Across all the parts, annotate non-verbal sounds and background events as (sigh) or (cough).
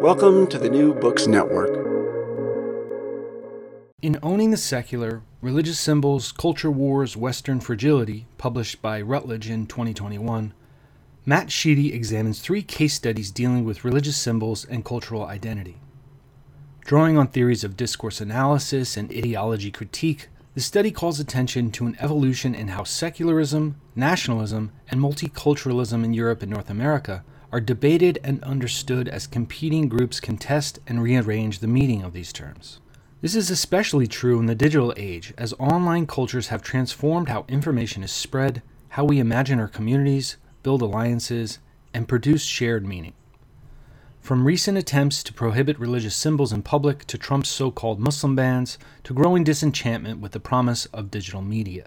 Welcome to the New Books Network. In Owning the Secular Religious Symbols, Culture Wars, Western Fragility, published by Routledge in 2021, Matt Sheedy examines three case studies dealing with religious symbols and cultural identity. Drawing on theories of discourse analysis and ideology critique, the study calls attention to an evolution in how secularism, nationalism, and multiculturalism in Europe and North America are debated and understood as competing groups contest and rearrange the meaning of these terms. This is especially true in the digital age, as online cultures have transformed how information is spread, how we imagine our communities, build alliances, and produce shared meaning. From recent attempts to prohibit religious symbols in public to Trump's so called Muslim bans to growing disenchantment with the promise of digital media.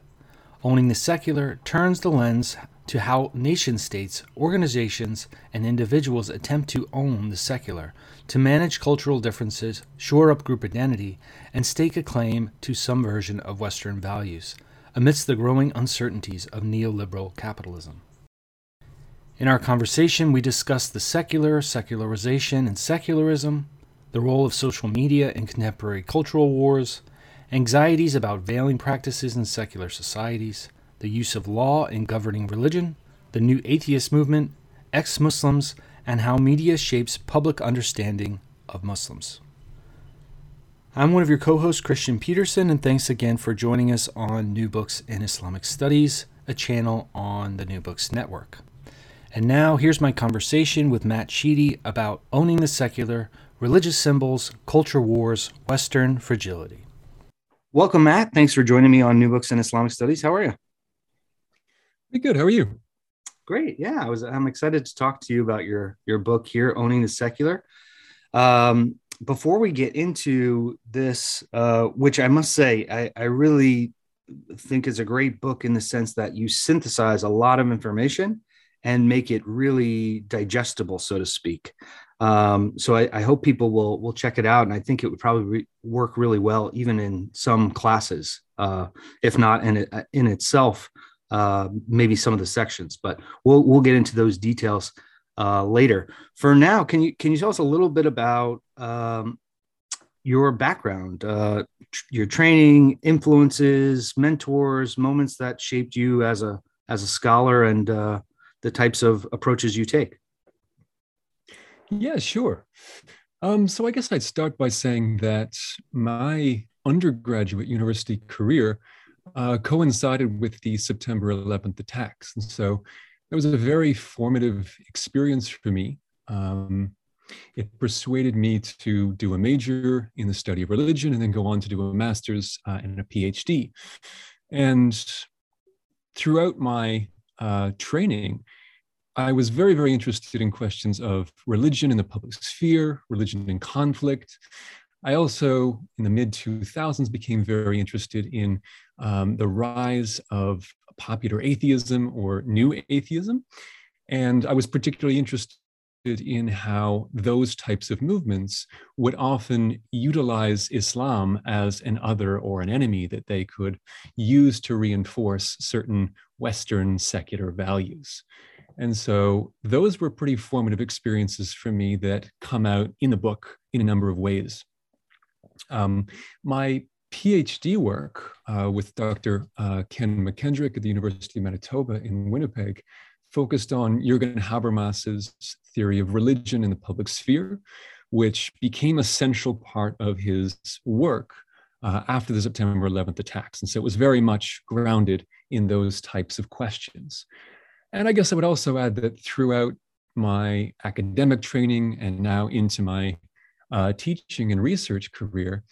Owning the secular turns the lens to how nation states, organizations, and individuals attempt to own the secular, to manage cultural differences, shore up group identity, and stake a claim to some version of Western values, amidst the growing uncertainties of neoliberal capitalism. In our conversation, we discussed the secular, secularization, and secularism, the role of social media in contemporary cultural wars, anxieties about veiling practices in secular societies, the use of law in governing religion, the new atheist movement, ex Muslims, and how media shapes public understanding of Muslims. I'm one of your co hosts, Kristian Petersen, and thanks again for joining us on New Books in Islamic Studies, a channel on the New Books Network. And now here's my conversation with Matt Sheedy about owning the secular, religious symbols, culture wars, Western fragility. Welcome, Matt. Thanks for joining me on New Books in Islamic Studies. How are you? Good. How are you? Great. Yeah, I was. I'm excited to talk to you about your your book here, owning the secular. Um, before we get into this, uh, which I must say, I, I really think is a great book in the sense that you synthesize a lot of information and make it really digestible, so to speak. Um, so I, I, hope people will will check it out, and I think it would probably re- work really well even in some classes, uh, if not in it, in itself uh, maybe some of the sections, but we'll we'll get into those details uh, later. For now, can you can you tell us a little bit about um, your background, uh, tr- your training, influences, mentors, moments that shaped you as a as a scholar, and uh, the types of approaches you take? Yeah, sure. Um, so I guess I'd start by saying that my undergraduate university career uh, coincided with the September 11th attacks. And so it was a very formative experience for me. Um, it persuaded me to do a major in the study of religion and then go on to do a master's uh, and a PhD. And throughout my uh, training, I was very, very interested in questions of religion in the public sphere, religion in conflict, I also, in the mid 2000s, became very interested in um, the rise of popular atheism or new atheism. And I was particularly interested in how those types of movements would often utilize Islam as an other or an enemy that they could use to reinforce certain Western secular values. And so those were pretty formative experiences for me that come out in the book in a number of ways. Um, my PhD work uh, with Dr. Uh, Ken MacKendrick at the University of Manitoba in Winnipeg focused on Jürgen Habermas's theory of religion in the public sphere, which became a central part of his work uh, after the September 11th attacks. And so it was very much grounded in those types of questions. And I guess I would also add that throughout my academic training and now into my uh, teaching and research career,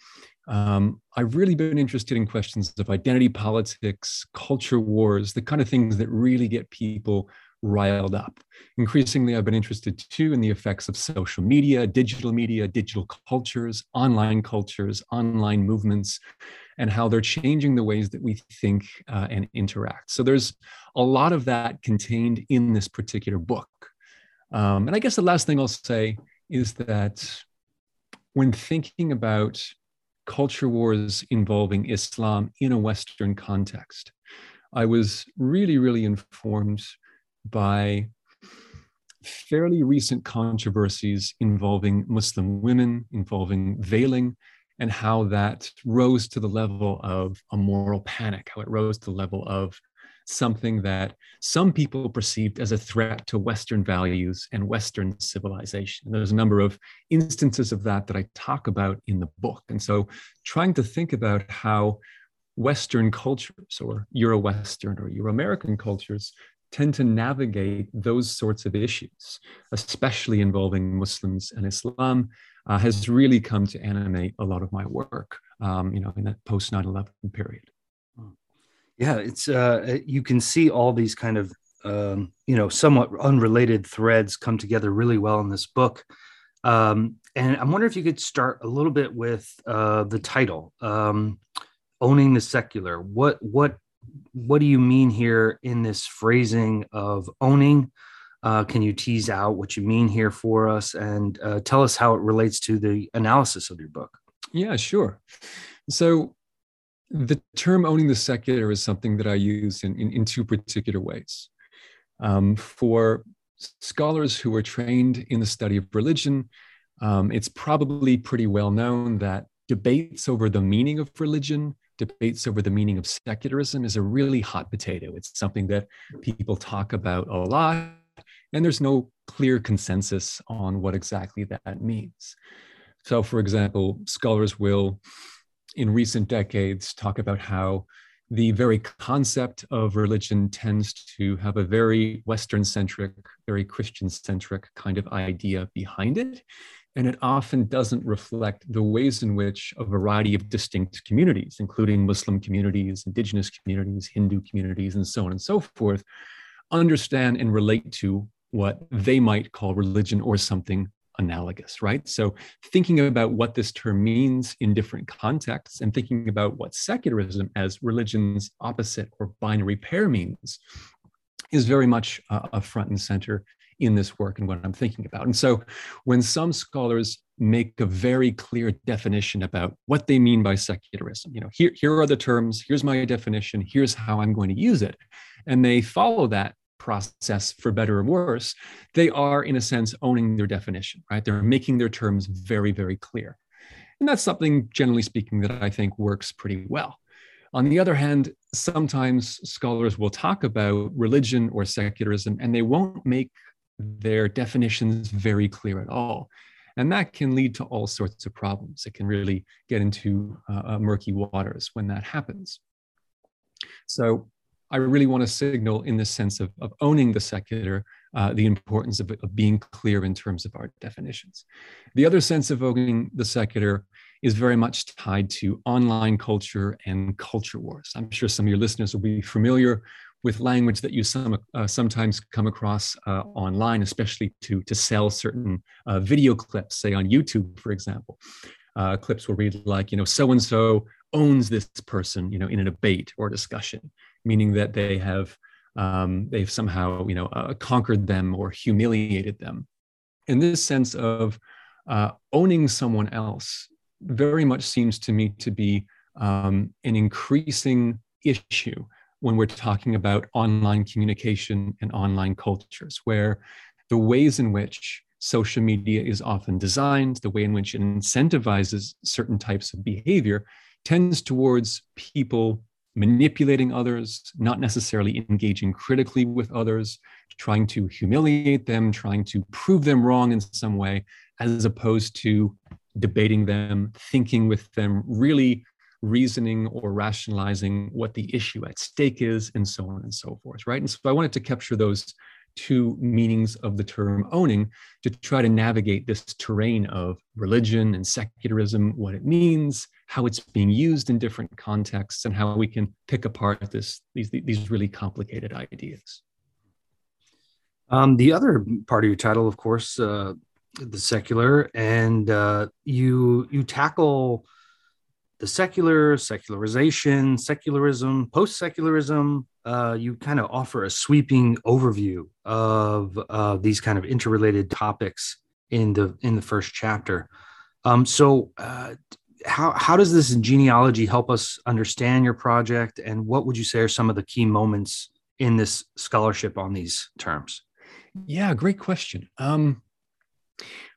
um, I've really been interested in questions of identity politics, culture wars, the kind of things that really get people riled up. Increasingly, I've been interested too in the effects of social media, digital media, digital cultures, online cultures, online movements, and how they're changing the ways that we think uh, and interact. So there's a lot of that contained in this particular book. Um, and I guess the last thing I'll say is that when thinking about culture wars involving Islam in a Western context, I was really, really informed by fairly recent controversies involving Muslim women, involving veiling, and how that rose to the level of a moral panic, how it rose to the level of something that some people perceived as a threat to Western values and Western civilization. And there's a number of instances of that that I talk about in the book. And so trying to think about how Western cultures or Euro Western or Euro American cultures tend to navigate those sorts of issues, especially involving Muslims and Islam, uh, has really come to animate a lot of my work, um, you know, in that post 9 11 period. Yeah, it's, uh, you can see all these kind of, um, you know, somewhat unrelated threads come together really well in this book. Um, and I'm wondering if you could start a little bit with uh, the title, um, "Owning the Secular." What what what do you mean here in this phrasing of owning? Uh, can you tease out what you mean here for us and uh, tell us how it relates to the analysis of your book? Yeah, sure. So, the term owning the secular is something that I use in, in, in two particular ways. Um, for scholars who are trained in the study of religion, um, it's probably pretty well known that debates over the meaning of religion debates over the meaning of secularism is a really hot potato. It's something that people talk about a lot, and there's no clear consensus on what exactly that means. So, for example, scholars will, in recent decades, talk about how the very concept of religion tends to have a very Western centric, very Christian centric kind of idea behind it. And it often doesn't reflect the ways in which a variety of distinct communities, including Muslim communities, indigenous communities, Hindu communities, and so on and so forth, understand and relate to what they might call religion or something analogous, right? So, thinking about what this term means in different contexts and thinking about what secularism as religion's opposite or binary pair means is very much uh, a front and center in this work and what I'm thinking about. And so when some scholars make a very clear definition about what they mean by secularism, you know, here, here are the terms, here's my definition, here's how I'm going to use it, and they follow that process for better or worse, they are, in a sense, owning their definition, right? They're making their terms very, very clear. And that's something, generally speaking, that I think works pretty well. On the other hand, sometimes scholars will talk about religion or secularism and they won't make their definitions very clear at all. And that can lead to all sorts of problems. It can really get into uh, uh, murky waters when that happens. So I really want to signal in the sense of, of owning the secular, uh, the importance of, of, being clear in terms of our definitions. The other sense of owning the secular is very much tied to online culture and culture wars. I'm sure some of your listeners will be familiar with language that you some, uh, sometimes come across uh, online, especially to, to sell certain uh, video clips, say on YouTube, for example. Uh, clips will read like, you know, so and so owns this person, you know, in a debate or discussion, meaning that they have um, they've somehow, you know, uh, conquered them or humiliated them. And this sense of uh, owning someone else very much seems to me to be um, an increasing issue when we're talking about online communication and online cultures, where the ways in which social media is often designed, the way in which it incentivizes certain types of behavior, tends towards people manipulating others, not necessarily engaging critically with others, trying to humiliate them, trying to prove them wrong in some way, as opposed to debating them, thinking with them, really reasoning or rationalizing what the issue at stake is, and so on and so forth, right? And so I wanted to capture those two meanings of the term owning to try to navigate this terrain of religion and secularism, what it means, how it's being used in different contexts, and how we can pick apart this, these, these really complicated ideas. Um, the other part of your title, of course, uh, the secular, and uh, you you tackle the secular, secularization, secularism, post secularism. Uh, you kind of offer a sweeping overview of uh, these kind of interrelated topics in the in the first chapter. Um, so, uh, how how does this genealogy help us understand your project, and what would you say are some of the key moments in this scholarship on these terms? Yeah, great question. Um,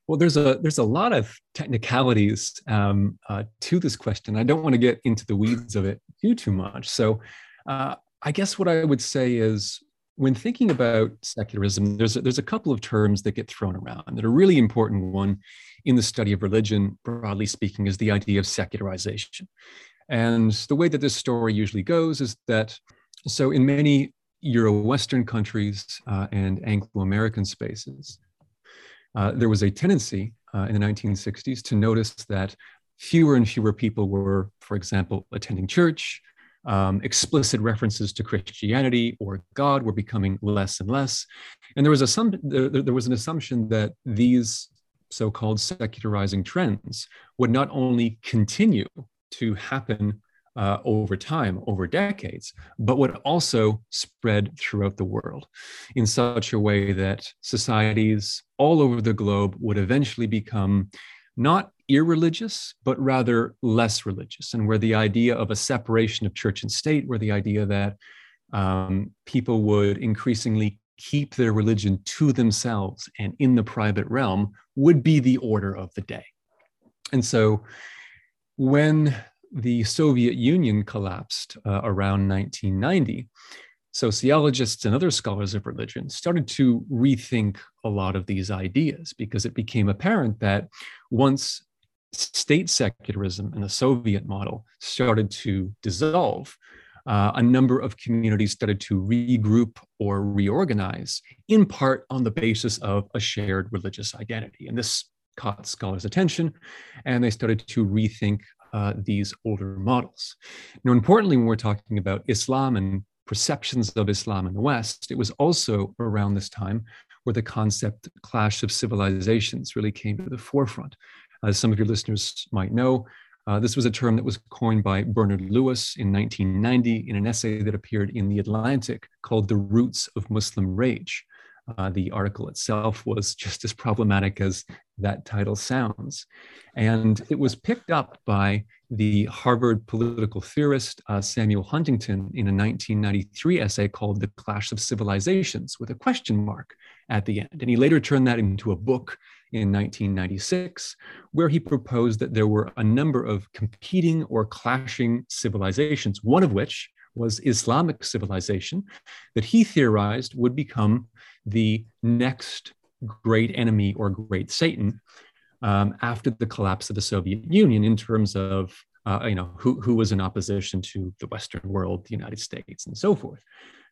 well, there's a there's a lot of technicalities um, uh, to this question. I don't want to get into the weeds of it too too much. So, uh, I guess what I would say is when thinking about secularism, there's a, there's a couple of terms that get thrown around that a really important. One in the study of religion, broadly speaking, is the idea of secularization. And the way that this story usually goes is that so in many Euro-Western countries uh, and Anglo-American spaces, uh, there was a tendency uh, in the 1960s to notice that fewer and fewer people were, for example, attending church. Um, explicit references to Christianity or God were becoming less and less, and there was a some there, there was an assumption that these so-called secularizing trends would not only continue to happen uh, over time, over decades, but would also spread throughout the world in such a way that societies all over the globe would eventually become not irreligious, but rather less religious, and where the idea of a separation of church and state, where the idea that um, people would increasingly keep their religion to themselves and in the private realm would be the order of the day. And so when the Soviet Union collapsed uh, around 1990, sociologists and other scholars of religion started to rethink a lot of these ideas because it became apparent that once state secularism and the Soviet model started to dissolve, uh, a number of communities started to regroup or reorganize, in part on the basis of a shared religious identity. And this caught scholars' attention, and they started to rethink uh, these older models. Now, importantly, when we're talking about Islam and perceptions of Islam in the West, it was also around this time where the concept clash of civilizations really came to the forefront. As some of your listeners might know, uh, this was a term that was coined by Bernard Lewis in 1990 in an essay that appeared in The Atlantic called The Roots of Muslim Rage. Uh, the article itself was just as problematic as that title sounds. And it was picked up by the Harvard political theorist uh, Samuel Huntington in a 1993 essay called The Clash of Civilizations with a question mark at the end. And he later turned that into a book in 1996, where he proposed that there were a number of competing or clashing civilizations, one of which was Islamic civilization, that he theorized would become the next great enemy or great Satan um, after the collapse of the Soviet Union in terms of uh, you know who, who was in opposition to the Western world, the United States, and so forth.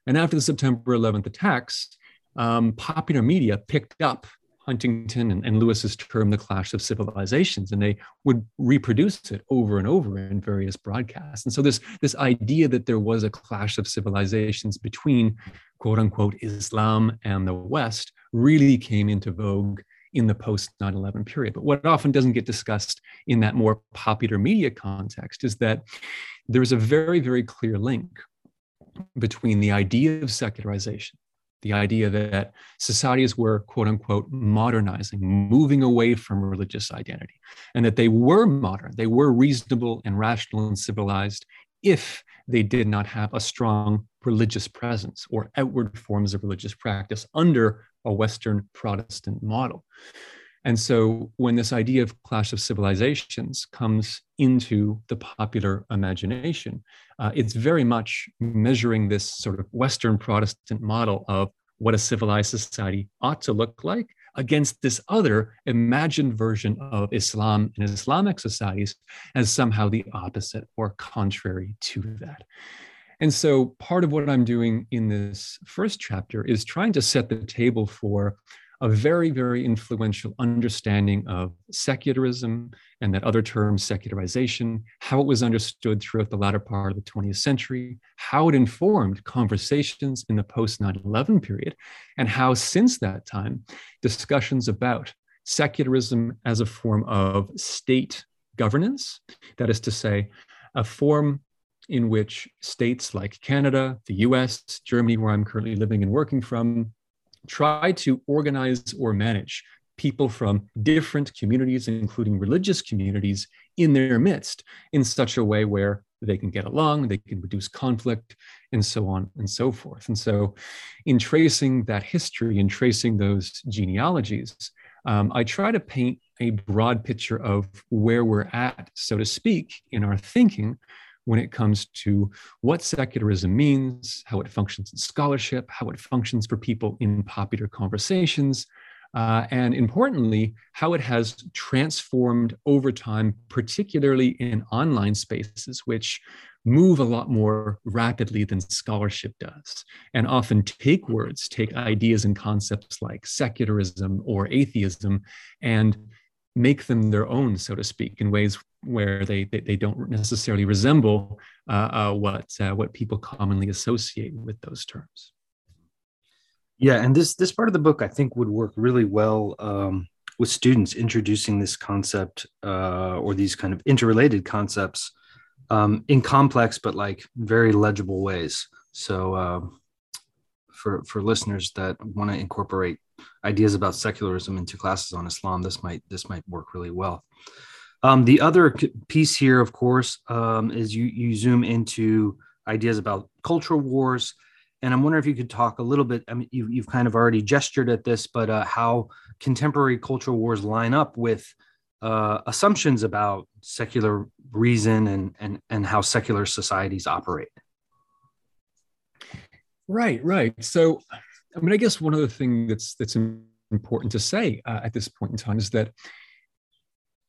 And after the September 11th attacks, um, popular media picked up Huntington and, and, Lewis's term, the clash of civilizations, and they would reproduce it over and over in various broadcasts. And so this, this idea that there was a clash of civilizations between quote unquote Islam and the West really came into vogue in the post 9 11 period. But what often doesn't get discussed in that more popular media context is that there's a very, very clear link between the idea of secularization the idea that societies were quote unquote modernizing, moving away from religious identity, and that they were modern, they were reasonable and rational and civilized if they did not have a strong religious presence or outward forms of religious practice under a Western Protestant model. And so when this idea of clash of civilizations comes into the popular imagination, uh, it's very much measuring this sort of Western Protestant model of what a civilized society ought to look like against this other imagined version of Islam and Islamic societies as somehow the opposite or contrary to that. And so part of what I'm doing in this first chapter is trying to set the table for a very, very influential understanding of secularism and that other term, secularization, how it was understood throughout the latter part of the 20th century, how it informed conversations in the post 9 11 period, and how since that time, discussions about secularism as a form of state governance, that is to say, a form in which states like Canada, the US, Germany, where I'm currently living and working from, try to organize or manage people from different communities, including religious communities, in their midst in such a way where they can get along, they can reduce conflict, and so on and so forth. And so, in tracing that history and tracing those genealogies, um, I try to paint a broad picture of where we're at, so to speak, in our thinking when it comes to what secularism means, how it functions in scholarship, how it functions for people in popular conversations, uh, and importantly, how it has transformed over time, particularly in online spaces, which move a lot more rapidly than scholarship does, and often take words, take ideas and concepts like secularism or atheism, and make them their own, so to speak, in ways where they they, they don't necessarily resemble uh, uh, what uh, what people commonly associate with those terms. Yeah, and this this part of the book I think would work really well um, with students introducing this concept uh, or these kind of interrelated concepts um, in complex but like very legible ways. So um, for for listeners that want to incorporate ideas about secularism into classes on Islam, this might this might work really well. Um, the other piece here, of course, um, is you you zoom into ideas about cultural wars, and I'm wondering if you could talk a little bit. I mean, you, you've kind of already gestured at this, but uh, how contemporary cultural wars line up with uh, assumptions about secular reason and and and how secular societies operate. Right, right. So I mean, I guess one other thing that's that's important to say uh, at this point in time is that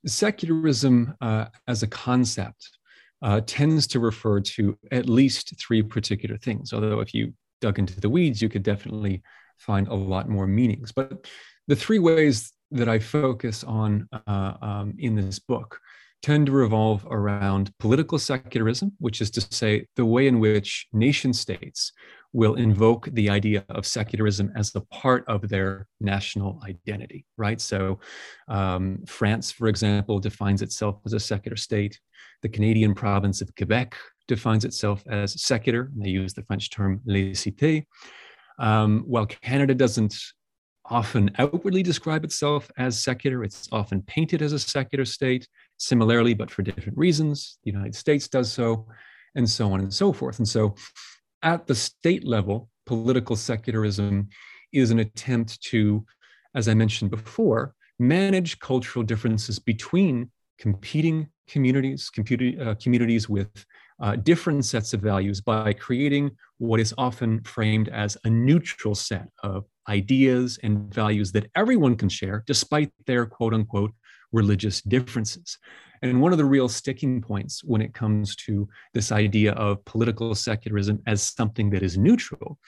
secularism uh, as a concept uh, tends to refer to at least three particular things. Although, if you dug into the weeds, you could definitely find a lot more meanings. But the three ways that I focus on uh, um, in this book tend to revolve around political secularism, which is to say, the way in which nation states will invoke the idea of secularism as a part of their national identity, right? So, um, France, for example, defines itself as a secular state. The Canadian province of Quebec defines itself as secular. They use the French term laïcité. Um, while Canada doesn't often outwardly describe itself as secular, it's often painted as a secular state. Similarly, but for different reasons, the United States does so, and so on and so forth. And so, at the state level, political secularism is an attempt to, as I mentioned before, manage cultural differences between competing communities, uh, communities with uh, different sets of values by creating what is often framed as a neutral set of ideas and values that everyone can share despite their quote unquote religious differences. And one of the real sticking points when it comes to this idea of political secularism as something that is neutral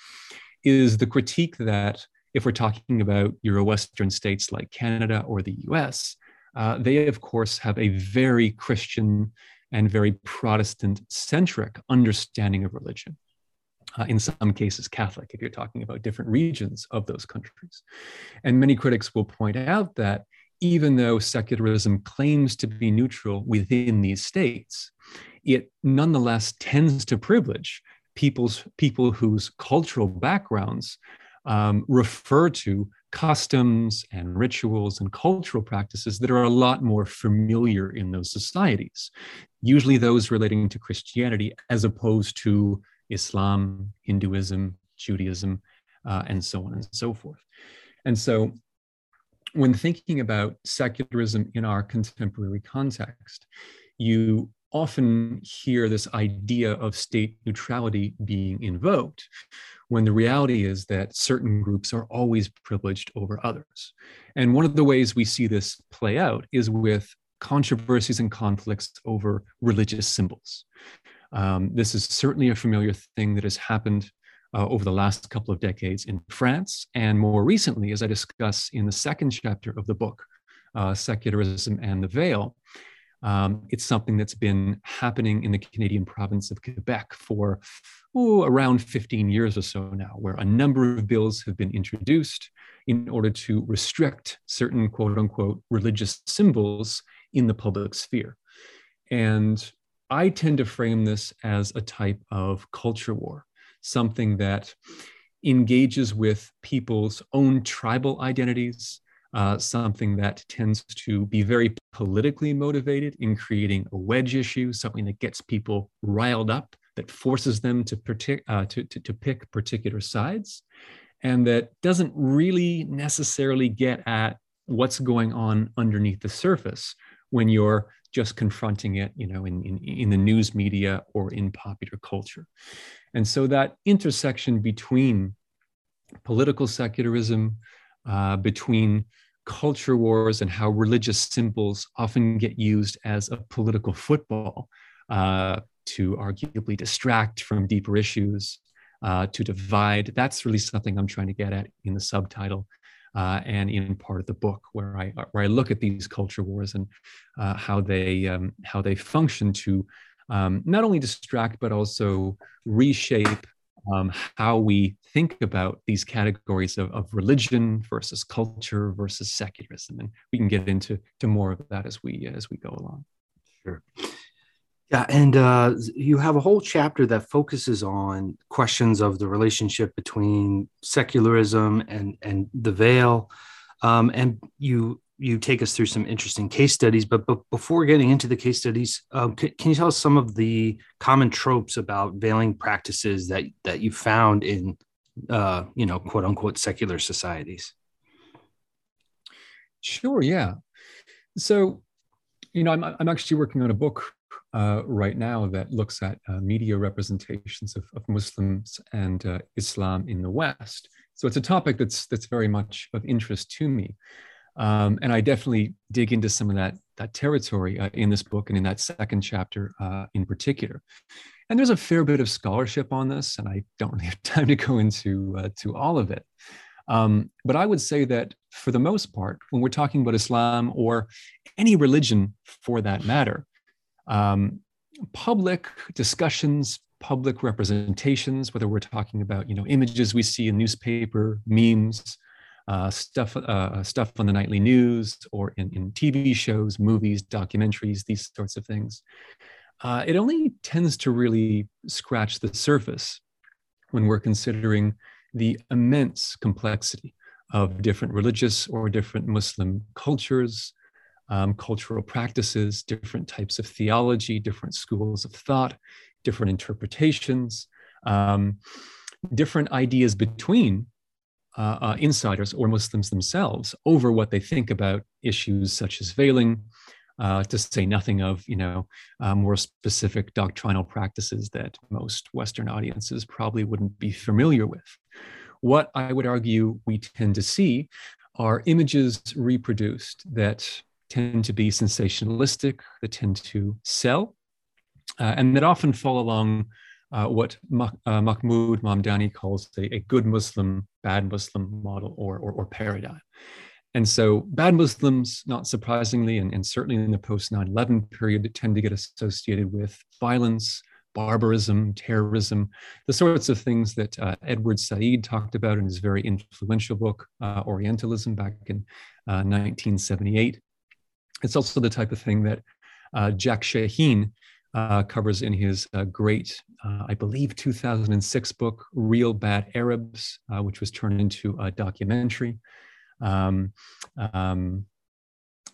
is the critique that if we're talking about Euro-Western states like Canada or the US, uh, they of course have a very Christian and very Protestant centric understanding of religion. Uh, in some cases, Catholic, if you're talking about different regions of those countries. And many critics will point out that even though secularism claims to be neutral within these states, it nonetheless tends to privilege people's people whose cultural backgrounds um, refer to customs and rituals and cultural practices that are a lot more familiar in those societies, usually those relating to Christianity as opposed to Islam, Hinduism, Judaism, uh, and so on and so forth. And so, when thinking about secularism in our contemporary context, you often hear this idea of state neutrality being invoked, when the reality is that certain groups are always privileged over others. And one of the ways we see this play out is with controversies and conflicts over religious symbols. Um, this is certainly a familiar thing that has happened uh, over the last couple of decades in France, and more recently, as I discuss in the second chapter of the book, uh, Secularism and the Veil. Um, it's something that's been happening in the Canadian province of Quebec for oh, around 15 years or so now, where a number of bills have been introduced in order to restrict certain quote unquote religious symbols in the public sphere. And I tend to frame this as a type of culture war, something that engages with people's own tribal identities, uh, something that tends to be very politically motivated in creating a wedge issue, something that gets people riled up, that forces them to, partic- uh, to, to, to pick particular sides, and that doesn't really necessarily get at what's going on underneath the surface when you're just confronting it, you know, in, in, in the news media or in popular culture. And so that intersection between political secularism, uh, between culture wars and how religious symbols often get used as a political football uh, to arguably distract from deeper issues, uh, to divide. That's really something I'm trying to get at in the subtitle. Uh, and in part of the book, where I where I look at these culture wars and uh, how they um, how they function to um, not only distract but also reshape um, how we think about these categories of, of religion versus culture versus secularism, and we can get into to more of that as we as we go along. Sure. Yeah, and uh, you have a whole chapter that focuses on questions of the relationship between secularism and and the veil, um, and you you take us through some interesting case studies. But, but before getting into the case studies, um, can, can, you tell us some of the common tropes about veiling practices that that you found in, uh, you know, quote unquote secular societies? Sure. Yeah. So, you know, I'm I'm actually working on a book uh, right now that looks at uh, media representations of, of Muslims and uh, Islam in the West. So it's a topic that's that's very much of interest to me. Um, and I definitely dig into some of that that territory uh, in this book and in that second chapter uh, in particular. And there's a fair bit of scholarship on this, and I don't (laughs) really have time to go into uh, to all of it. Um, but I would say that for the most part, when we're talking about Islam or any religion for that matter, um, public discussions, public representations, whether we're talking about you know images we see in newspaper, memes, uh, stuff uh, stuff on the nightly news or in, in TV shows, movies, documentaries, these sorts of things. Uh, it only tends to really scratch the surface when we're considering the immense complexity of different religious or different Muslim cultures, um, cultural practices, different types of theology, different schools of thought, different interpretations, um, different ideas between uh, uh, insiders or Muslims themselves over what they think about issues such as veiling, uh, to say nothing of you know uh, more specific doctrinal practices that most Western audiences probably wouldn't be familiar with. What I would argue we tend to see are images reproduced that tend to be sensationalistic, they tend to sell, uh, and that often fall along uh, what uh, Mahmood Mamdani calls a, a, good Muslim, bad Muslim model or, or, or, paradigm. And so, bad Muslims, not surprisingly, and, and certainly in the post 9 11 period, tend to get associated with violence, barbarism, terrorism, the sorts of things that uh, Edward Said talked about in his very influential book, uh, Orientalism, back in 1978. It's also the type of thing that uh, Jack Shaheen uh, covers in his uh, great, uh, I believe, 2006 book, Reel Bad Arabs, uh, which was turned into a documentary. Um, um,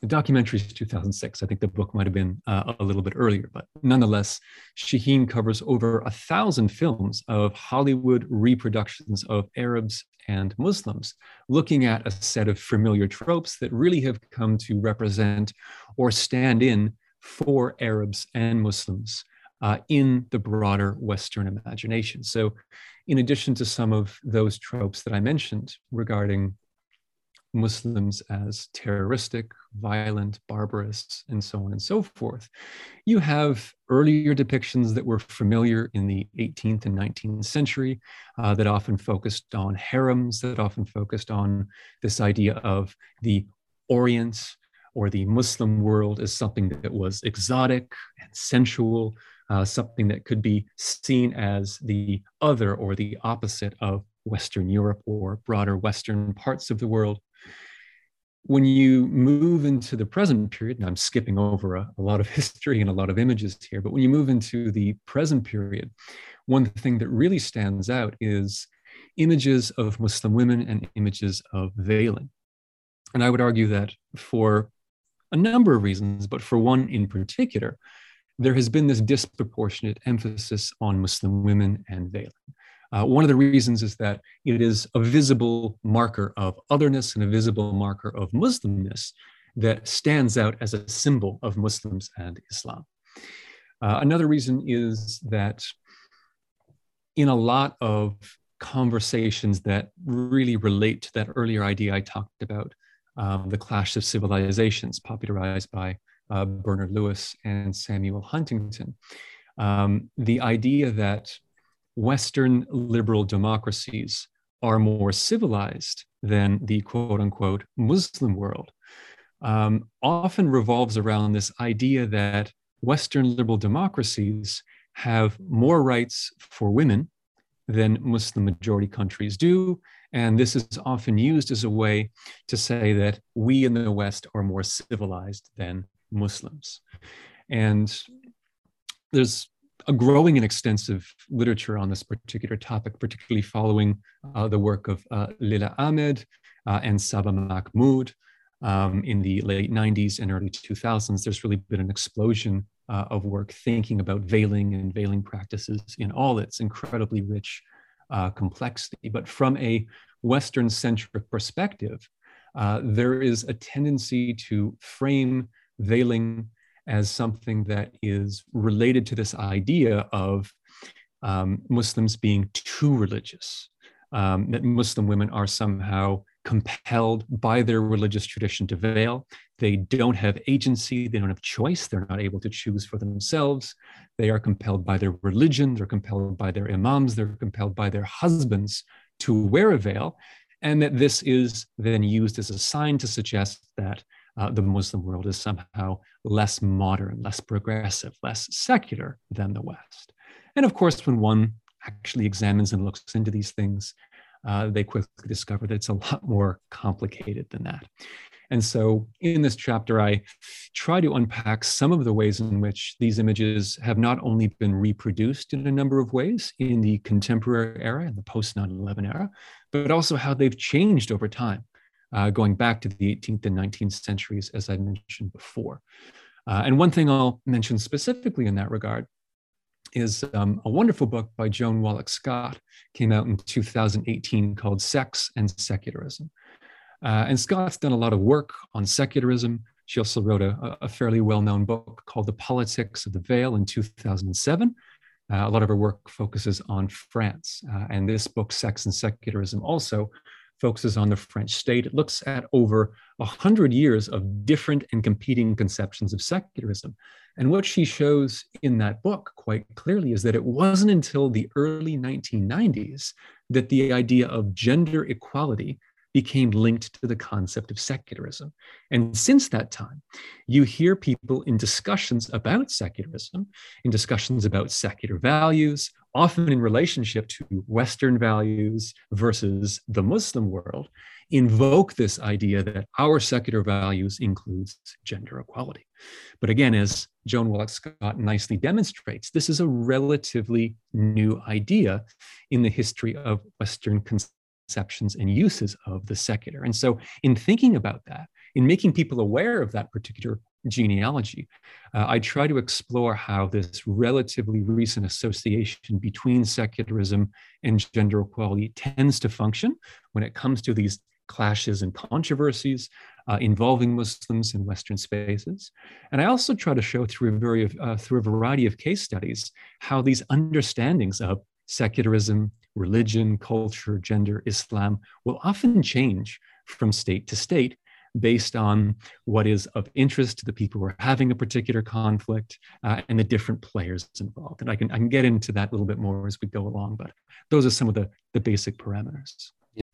the documentary is 2006. I think the book might have been uh, a little bit earlier, but nonetheless, Shaheen covers over a thousand films of Hollywood reproductions of Arabs and Muslims, looking at a set of familiar tropes that really have come to represent or stand in for Arabs and Muslims uh, in the broader Western imagination. So, in addition to some of those tropes that I mentioned regarding Muslims as terroristic, violent, barbarous, and so on and so forth. You have earlier depictions that were familiar in the 18th and 19th century uh, that often focused on harems, that often focused on this idea of the Orient or the Muslim world as something that was exotic and sensual, uh, something that could be seen as the other or the opposite of Western Europe or broader Western parts of the world when you move into the present period, and I'm skipping over a, a, lot of (laughs) history and a lot of images here, but when you move into the present period, one thing that really stands out is images of Muslim women and images of veiling. And I would argue that for a number of reasons, but for one in particular, there has been this disproportionate emphasis on Muslim women and veiling. Uh, one of the reasons is that it is a visible marker of otherness and a visible marker of Muslimness that stands out as a symbol of Muslims and Islam. Uh, another reason is that in a lot of conversations that really relate to that earlier idea I talked about, um, the clash of civilizations, popularized by uh, Bernard Lewis and Samuel Huntington, um, the idea that Western liberal democracies are more civilized than the quote unquote Muslim world um, often revolves around this idea that Western liberal democracies have more rights for women than Muslim majority countries do. And this is often used as a way to say that we in the West are more civilized than Muslims. And there's a growing and extensive literature on this particular topic, particularly following uh, the work of uh, Leila Ahmed uh, and Saba Mahmood um, in the late 90s and early 2000s. There's really been an explosion uh, of work thinking about veiling and veiling practices in all its incredibly rich uh, complexity. But from a Western centric perspective, uh, there is a tendency to frame veiling as something that is related to this idea of um, Muslims being too religious, um, that Muslim women are somehow compelled by their religious tradition to veil. They don't have agency, they don't have choice, they're not able to choose for themselves. They are compelled by their religion, they're compelled by their imams, they're compelled by their husbands to wear a veil. And that this is then used as a sign to suggest that uh, the Muslim world is somehow less modern, less progressive, less secular than the West. And of course, when one actually examines and looks into these things, uh, they quickly discover that it's a lot more complicated than that. And so, in this chapter, I try to unpack some of the ways in which these images have not only been reproduced in a number of ways in the contemporary era and the post 9 11 era, but also how they've changed over time uh, going back to the 18th and 19th centuries, as I mentioned before. Uh, and one thing I'll mention specifically in that regard is um, a wonderful book by Joan Wallach Scott, came out in 2018 called Sex and Secularism. Uh, and Scott's done a lot of work on secularism. She also wrote a, a fairly well known book called The Politics of the Veil in 2007. Uh, a lot of her work focuses on France. Uh, and this book, Sex and Secularism, also focuses on the French state. It looks at over 100 years of different and competing conceptions of secularism. And what she shows in that book quite clearly is that it wasn't until the early 1990s that the idea of gender equality became linked to the concept of secularism. And since that time, you hear people in discussions about secularism, in discussions about secular values, often in relationship to Western values versus the Muslim world, invoke this idea that our secular values includes gender equality. But again, as Joan Wallach Scott nicely demonstrates, this is a relatively new idea in the history of Western conceptions and uses of the secular. And so, in thinking about that, in making people aware of that particular genealogy, uh, I try to explore how this relatively recent association between secularism and gender equality tends to function when it comes to these clashes and controversies uh, involving Muslims in Western spaces. And I also try to show through a, very, uh, through a variety of case studies how these understandings of secularism, religion, culture, gender, Islam will often change from state to state based on what is of interest to the people who are having a particular conflict uh, and the different players involved. And I can, I can get into that a little bit more as we go along, but those are some of the, the basic parameters.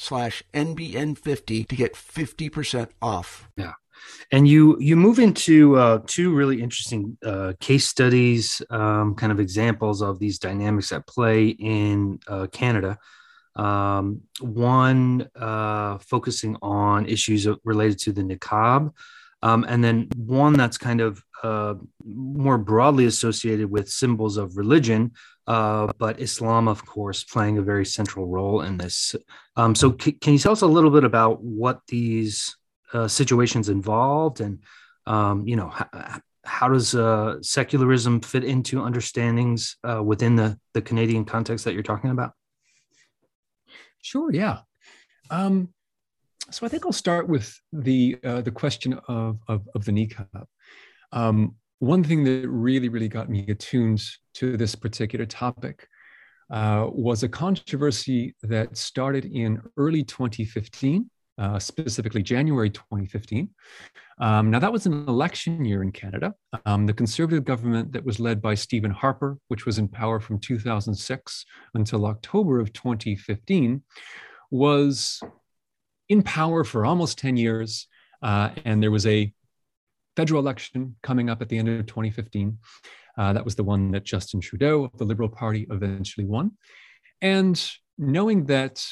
slash NBN50 to get 50% off. Yeah. And you you move into uh, two really interesting uh, case studies, um, kind of examples of these dynamics at play in uh, Canada. Um, one uh, focusing on issues related to the niqab, um, and then one that's kind of uh, more broadly associated with symbols of religion, uh, but Islam, of course, playing a very central role in this. Um, so, c- can you tell us a little bit about what these uh, situations involved, and um, you know, h- how does uh, secularism fit into understandings uh, within the the Canadian context that you're talking about? Sure. Yeah. Um, so I think I'll start with the uh, the question of of, of the niqab. Um, one thing that really really got me attuned to this particular topic uh, was a controversy that started in early 2015, uh, specifically January 2015. Um, now, that was an election year in Canada. Um, the Conservative government that was led by Stephen Harper, which was in power from 2006 until October of 2015, was in power for almost 10 years. Uh, and there was a federal election coming up at the end of 2015. Uh, that was the one that Justin Trudeau of the Liberal Party eventually won. And knowing that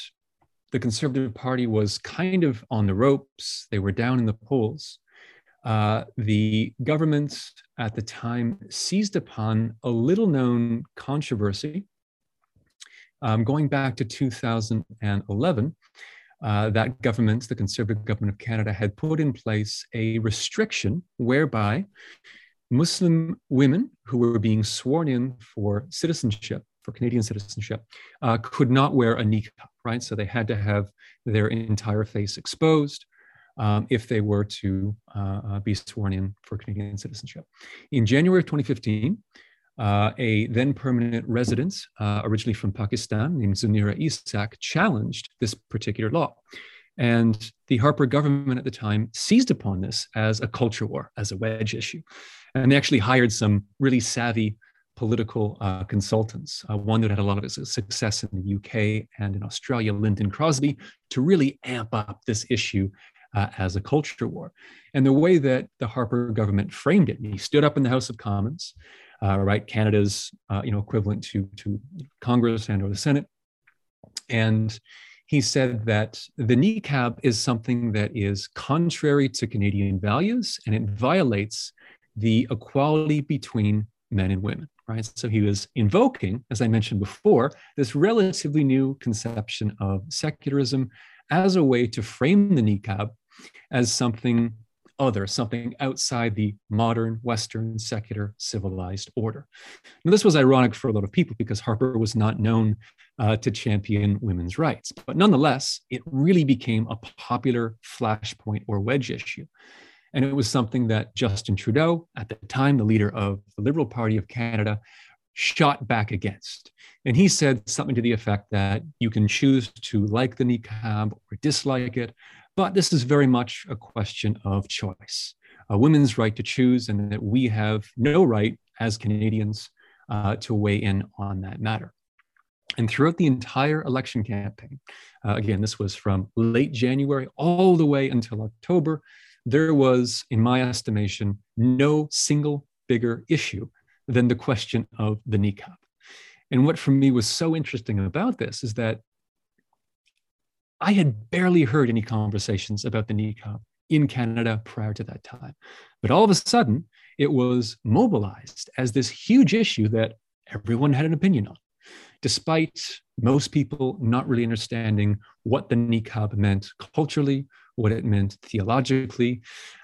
the Conservative Party was kind of on the ropes, they were down in the polls, uh, the government at the time seized upon a little known controversy um, going back to 2011 uh, that government, the Conservative government of Canada, had put in place a restriction whereby Muslim women who were being sworn in for citizenship, for Canadian citizenship, uh, could not wear a niqab, right? So they had to have their entire face exposed. Um, if they were to uh, uh be sworn in for Canadian citizenship. In January of 2015, uh, a then permanent resident, uh, originally from Pakistan, named Zunera Ishaq, challenged this particular law. And the Harper government at the time seized upon this as a culture war, as a wedge issue. And they actually hired some really savvy political uh, consultants, uh, one that had a lot of success in the UK and in Australia, Lynton Crosby, to really amp up this issue uh, as a culture war. And the way that the Harper government framed it, he stood up in the House of Commons right? Canada's uh, you know equivalent to to Congress and or the Senate, and he said that the niqab is something that is contrary to Canadian values and it violates the equality between men and women, right? So he was invoking, as I mentioned before, this relatively new conception of secularism as a way to frame the niqab as something other, something outside the modern Western secular civilized order. Now, this was ironic for a lot of people because Harper was not known uh, to champion women's rights. But nonetheless, it really became a popular flashpoint or wedge issue. And it was something that Justin Trudeau, at the time the leader of the Liberal Party of Canada, shot back against. And he said something to the effect that you can choose to like the niqab or dislike it, but this is very much a question of choice, a women's right to choose, and that we have no right as Canadians uh, to weigh in on that matter. And throughout the entire election campaign, uh, again, this was from late January all the way until October, there was, in my estimation, no single bigger issue than the question of the niqab. And what for me was so interesting about this is that I had barely heard any conversations about the niqab in Canada prior to that time. But all of a sudden, it was mobilized as this huge issue that everyone had an opinion on, despite most people not really understanding what the niqab meant culturally, what it meant theologically,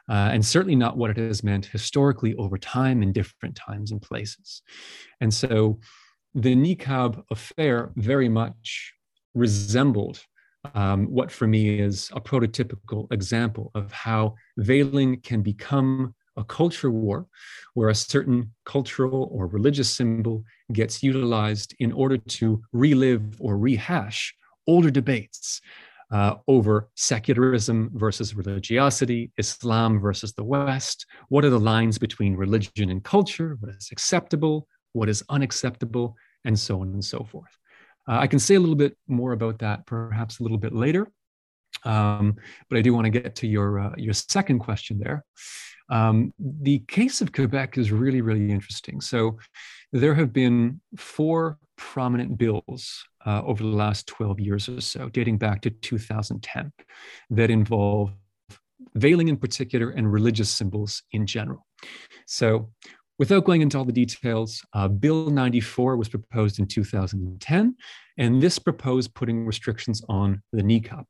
uh, and certainly not what it has meant historically over time in different times and places. And so the niqab affair very much resembled um, what for me is a prototypical example of how veiling can become a culture war where a certain cultural or religious symbol gets utilized in order to relive or rehash older debates uh, over secularism versus religiosity, Islam versus the West. What are the lines between religion and culture? What is acceptable? What is unacceptable? And so on and so forth. Uh, I can say a little bit more about that perhaps a little bit later, um, but I do want to get to your uh, your second question there. Um, the case of Quebec is really really interesting. So there have been four prominent bills uh, over the last 12 years or so, dating back to 2010, that involve veiling in particular and religious symbols in general. So Without going into all the details, uh, Bill 94 was proposed in 2010, and this proposed putting restrictions on the niqab.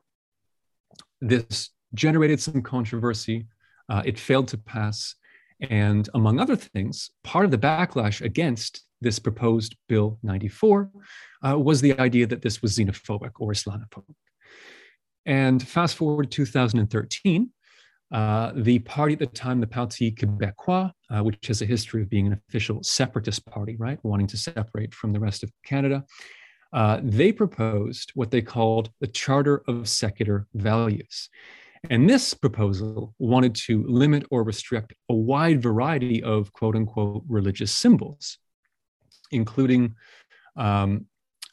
This generated some controversy. Uh, it failed to pass. And among other things, part of the backlash against this proposed Bill 94 uh, was the idea that this was xenophobic or Islamophobic. And fast forward to 2013, uh, the party at the time, the Parti Québécois, uh, which has a history of being an official separatist party, right, wanting to separate from the rest of Canada, uh, they proposed what they called the Charter of Secular Values. And this proposal wanted to limit or restrict a wide variety of quote unquote religious symbols, including um,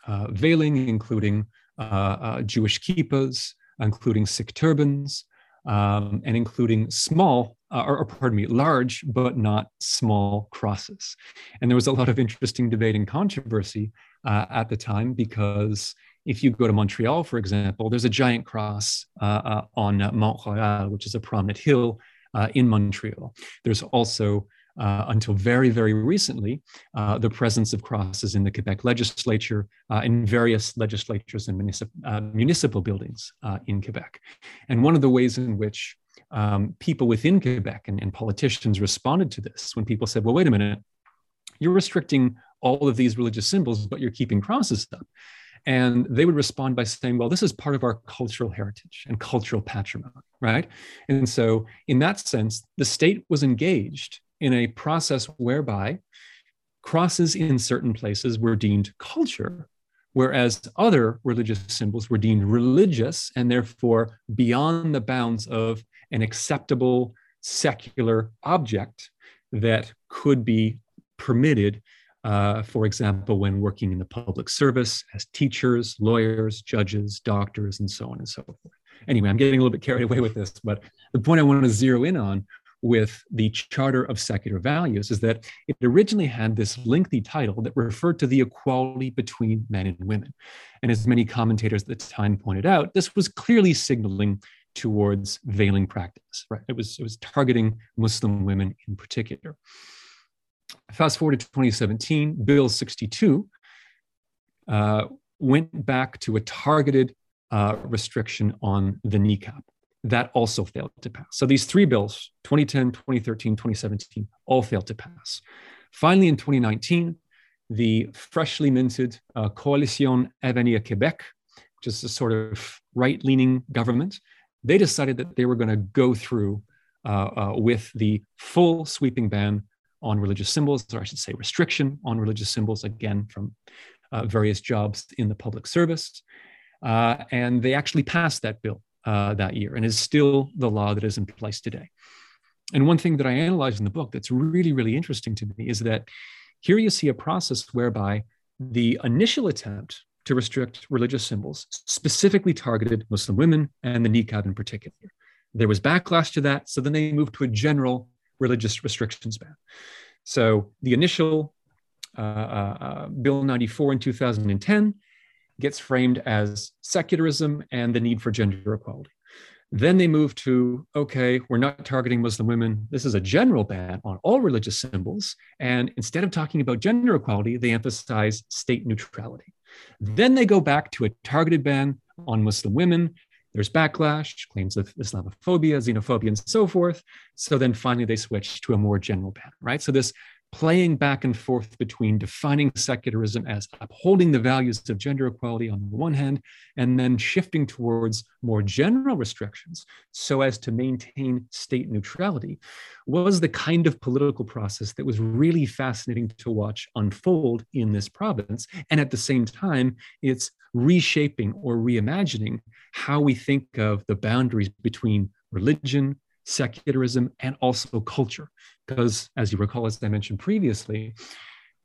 uh, veiling, including uh, uh, Jewish kippas, including Sikh turbans, um, and including small, uh, or, or, pardon me, large but not small crosses. And there was a lot of interesting debate and controversy uh, at the time because if you go to Montreal, for example, there's a giant cross uh, uh on Mont Royal, which is a prominent hill uh, in Montreal. There's also uh, until very, very recently, uh, the presence of crosses in the Quebec legislature, uh, in various legislatures and municip- uh, municipal buildings uh, in Quebec. And one of the ways in which um, people within Quebec and, and politicians responded to this, when people said, well, wait a minute, you're restricting all of these religious symbols, but you're keeping crosses up. And they would respond by saying, well, this is part of our cultural heritage and cultural patrimony, right? And so, in that sense, the state was engaged in a process whereby crosses in certain places were deemed culture, whereas other religious symbols were deemed religious and therefore beyond the bounds of an acceptable secular object that could be permitted, uh, for example, when working in the public service as teachers, lawyers, judges, doctors, and so on and so forth. Anyway, I'm getting a little bit carried away with this, but the point I want to zero in on with the Charter of Secular Values is that it originally had this lengthy title that referred to the equality between men and women. And as many commentators at the time pointed out, this was clearly signaling towards veiling practice, right? It was, it was targeting Muslim women in particular. Fast forward to 2017, Bill 62 uh, went back to a targeted uh, restriction on the niqab that also failed to pass. So these three bills, 2010, 2013, 2017, all failed to pass. Finally, in 2019, the freshly minted uh, Coalition Avenir Québec, which is a sort of right leaning government, they decided that they were going to go through uh, uh, with the full sweeping ban on religious symbols, or I should say restriction on religious symbols, again, from uh, various jobs in the public service. Uh, and they actually passed that bill uh, that year and is still the law that is in place today. And one thing that I analyze in the book that's really, really interesting to me is that here you see a process whereby the initial attempt to restrict religious symbols specifically targeted Muslim women and the niqab in particular. There was backlash to that, so then they moved to a general religious restrictions ban. So the initial uh, uh, uh Bill 94 in 2010 gets framed as secularism and the need for gender equality. Then they move to okay, we're not targeting Muslim women. This is a general ban on all religious symbols. And instead of talking about gender equality, they emphasize state neutrality. Then they go back to a targeted ban on Muslim women. There's backlash, claims of Islamophobia, xenophobia, and so forth. So then finally they switch to a more general ban, right? So this playing back and forth between defining secularism as upholding the values of gender equality on the one hand, and then shifting towards more general restrictions so as to maintain state neutrality, was the kind of political process that was really fascinating to watch unfold in this province. And at the same time, it's reshaping or reimagining how we think of the boundaries between religion, secularism, and also culture. Because, as you recall, as I mentioned previously,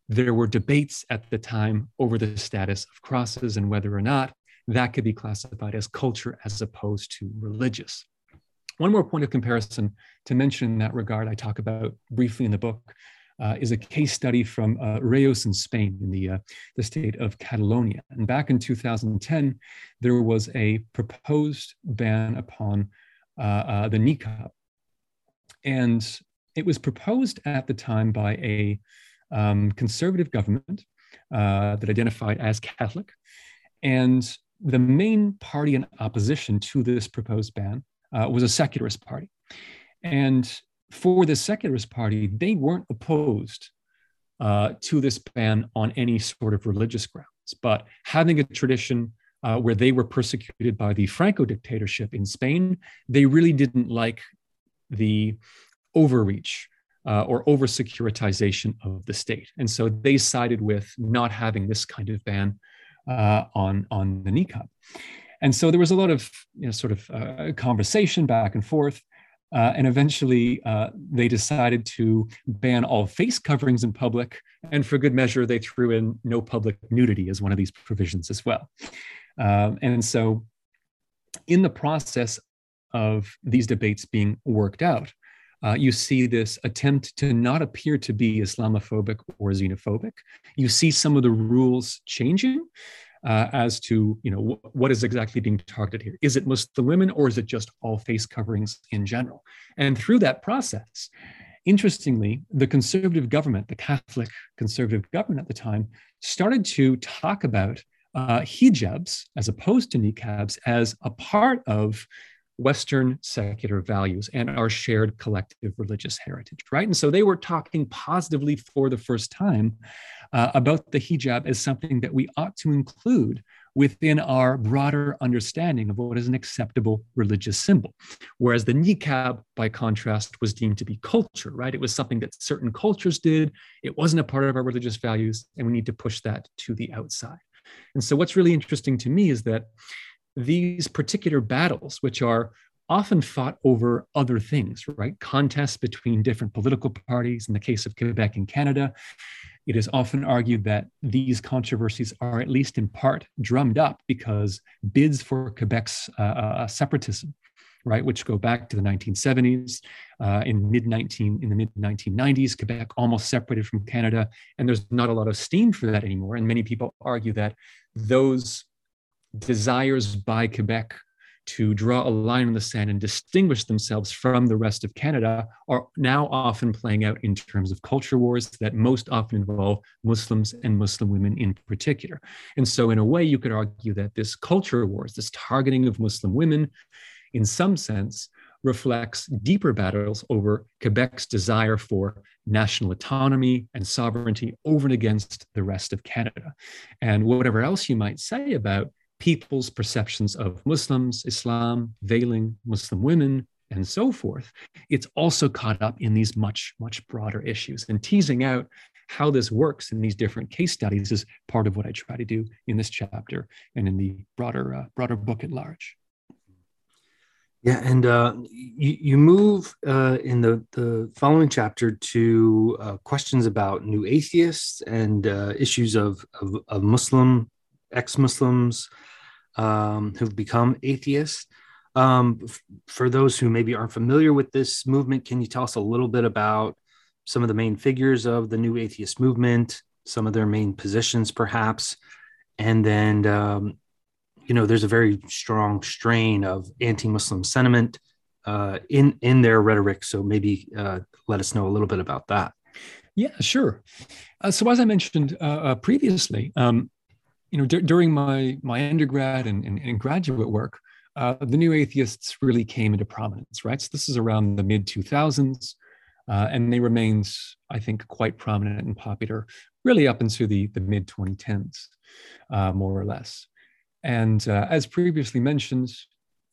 there were debates at the time over the status of crosses and whether or not that could be classified as culture as opposed to religious. One more point of comparison to mention in that regard, I talk about briefly in the book, uh, is a case study from uh, Reus in Spain, in the, uh, the state of Catalonia. And back in 2010, there was a proposed ban upon uh, uh, the niqab. And it was proposed at the time by a um, conservative government uh, that identified as Catholic. And the main party in opposition to this proposed ban uh, was a secularist party. And for the secularist party, they weren't opposed uh, to this ban on any sort of religious grounds, but having a tradition uh, where they were persecuted by the Franco dictatorship in Spain, they really didn't like the overreach uh, or over securitization of the state. And so they sided with not having this kind of ban uh, on, on the niqab. And so there was a lot of you know, sort of uh, conversation back and forth. Uh, and eventually, uh, they decided to ban all face coverings in public. And for good measure, they threw in no public nudity as one of these provisions as well. Um, and so, in the process of these debates being worked out, uh, you see this attempt to not appear to be Islamophobic or xenophobic. You see some of the rules changing uh, as to you know w- what is exactly being targeted here. Is it Muslim women or is it just all face coverings in general? And through that process, interestingly, the conservative government, the Catholic conservative government at the time, started to talk about uh, hijabs, as opposed to niqabs, as a part of Western secular values and our shared collective religious heritage, right? And so they were talking positively for the first time uh, about the hijab as something that we ought to include within our broader understanding of what is an acceptable religious symbol. Whereas the niqab, by contrast, was deemed to be culture, right? It was something that certain cultures did. It wasn't a part of our religious values, and we need to push that to the outside. And so, what's really interesting to me is that these particular battles, which are often fought over other things, right? Contests between different political parties. In the case of Quebec and Canada, it is often argued that these controversies are at least in part drummed up because bids for Quebec's uh, uh, separatism right, which go back to the 1970s. Uh, in mid 19 in the mid 1990s, Quebec almost separated from Canada, and there's not a lot of steam for that anymore. And many people argue that those desires by Quebec to draw a line in the sand and distinguish themselves from the rest of Canada are now often playing out in terms of culture wars that most often involve Muslims and Muslim women in particular. And so, in a way, you could argue that this culture wars, this targeting of Muslim women, in some sense, reflects deeper battles over Quebec's desire for national autonomy and sovereignty over and against the rest of Canada. And whatever else you might say about people's perceptions of Muslims, Islam, veiling Muslim women, and so forth, it's also caught up in these much, much broader issues. And teasing out how this works in these different case studies is part of what I try to do in this chapter and in the broader, uh, broader book at large. Yeah, and uh, you, you move uh, in the, the following chapter to uh, questions about new atheists and uh, issues of, of, of Muslim ex-Muslims um, who've become atheists. Um, f- for those who maybe aren't familiar with this movement, can you tell us a little bit about some of the main figures of the new atheist movement, some of their main positions, perhaps, and then um, you know there's a very strong strain of anti-Muslim sentiment uh, in in their rhetoric. So maybe uh, let us know a little bit about that. Yeah, sure. Uh, so as I mentioned uh, uh, previously, um, you know, d- during my my undergrad and, and, and graduate work, uh, the new atheists really came into prominence, right? So this is around the mid 2000s, uh, and they remained, I think, quite prominent and popular, really up into the the mid 2010s, uh, more or less. And uh, as previously mentioned,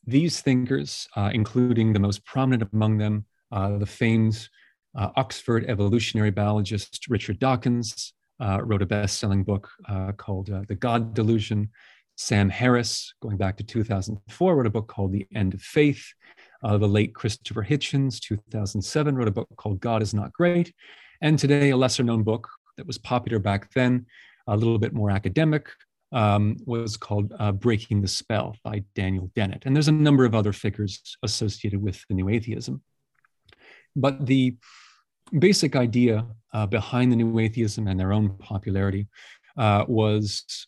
these thinkers, uh, including the most prominent among them, uh, the famed Oxford evolutionary biologist Richard Dawkins, uh, wrote a best-selling book uh, called uh, The God Delusion. Sam Harris, going back to 2004, wrote a book called The End of Faith. Uh, the late Christopher Hitchens, 2007, wrote a book called God is Not Great. And today, a lesser-known book that was popular back then, a little bit more academic, um, was called uh, Breaking the Spell by Daniel Dennett. And there's a number of other figures associated with the New Atheism. But the basic idea uh, behind the new atheism and their own popularity uh, was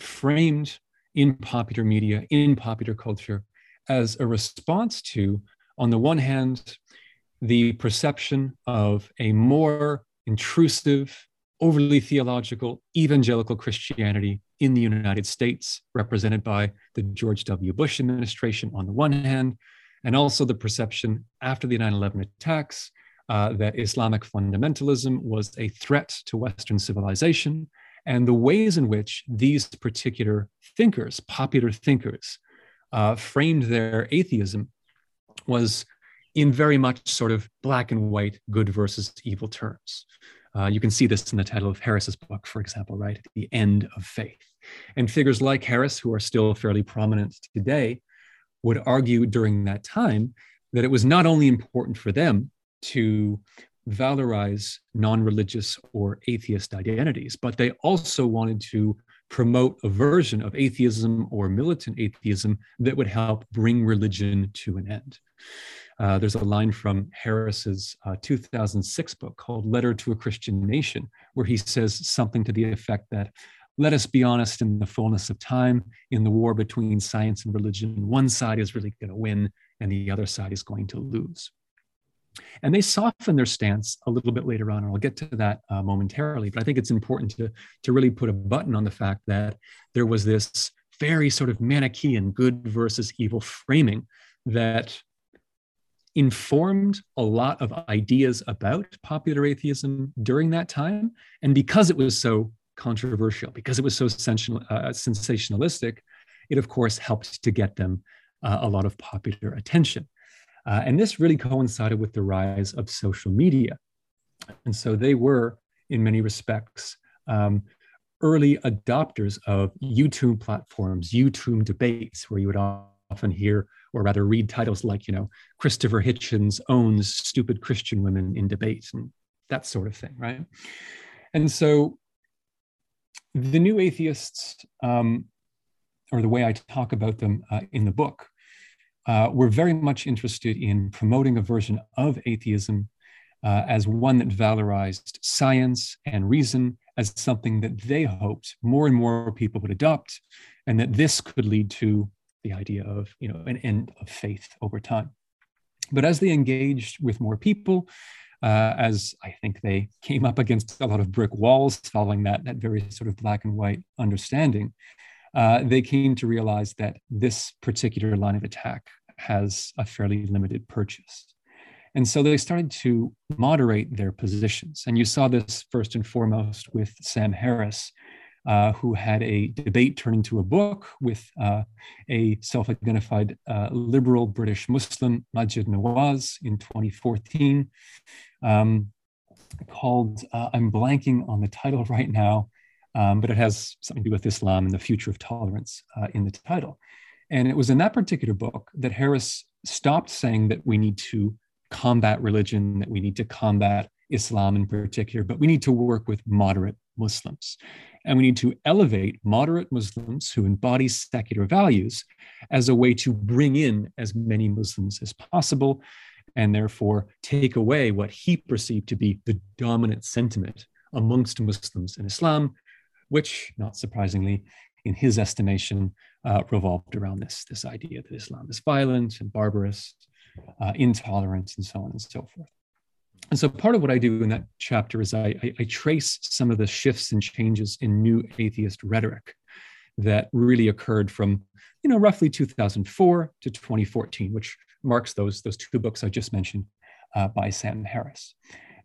framed in popular media, in popular culture, as a response to, on the one hand, the perception of a more intrusive, overly theological, evangelical Christianity in the United States, represented by the George W. Bush administration on the one hand, and also the perception after the 9 11 attacks uh, that Islamic fundamentalism was a threat to Western civilization, and the ways in which these particular thinkers, popular thinkers, uh, framed their atheism was in very much sort of black and white, good versus evil terms. Uh, you can see this in the title of Harris's book, for example, right? The End of Faith. And figures like Harris, who are still fairly prominent today, would argue during that time that it was not only important for them to valorize non religious or atheist identities, but they also wanted to promote a version of atheism or militant atheism that would help bring religion to an end. Uh, there's a line from Harris's uh, 2006 book called Letter to a Christian Nation, where he says something to the effect that, let us be honest, in the fullness of time, in the war between science and religion, one side is really going to win and the other side is going to lose. And they soften their stance a little bit later on, and I'll get to that uh, momentarily. But I think it's important to, to really put a button on the fact that there was this very sort of Manichaean good versus evil framing that informed a lot of ideas about popular atheism during that time. And because it was so controversial, because it was so uh, sensationalistic, it of course helped to get them uh, a lot of popular attention. Uh, and this really coincided with the rise of social media. And so they were, in many respects, um, early adopters of YouTube platforms, YouTube debates, where you would often hear, or rather read titles like, you know, Christopher Hitchens owns stupid Christian women in debates and that sort of thing, right? And so the new atheists, um, or the way I talk about them uh, in the book, uh, were very much interested in promoting a version of atheism uh, as one that valorized science and reason as something that they hoped more and more people would adopt, and that this could lead to the idea of you know an end of faith over time. But as they engaged with more people, uh, as I think they came up against a lot of brick walls following that, that very sort of black and white understanding, uh, they came to realize that this particular line of attack has a fairly limited purchase. And so they started to moderate their positions. And you saw this first and foremost with Sam Harris, uh, who had a debate turn into a book with uh, a self identified uh, liberal British Muslim, Maajid Nawaz, in 2014, um, called, uh, I'm blanking on the title (laughs) right now, um, but it has something to do with Islam and the future of tolerance uh, in the title. And it was in that particular book that Harris stopped saying that we need to combat religion, that we need to combat Islam in particular, but we need to work with moderate Muslims. And we need to elevate moderate Muslims who embody secular values as a way to bring in as many Muslims as possible and therefore take away what he perceived to be the dominant sentiment amongst Muslims in Islam, which, not surprisingly, in his estimation, uh, revolved around this, this idea that Islam is violent and barbarous, uh, intolerant, and so on and so forth. And so part of what I do in that chapter is I, I, I trace some of the shifts and changes in new atheist rhetoric that really occurred from, you know, roughly 2004 to 2014, which marks those, those two books I just mentioned uh, by Sam Harris.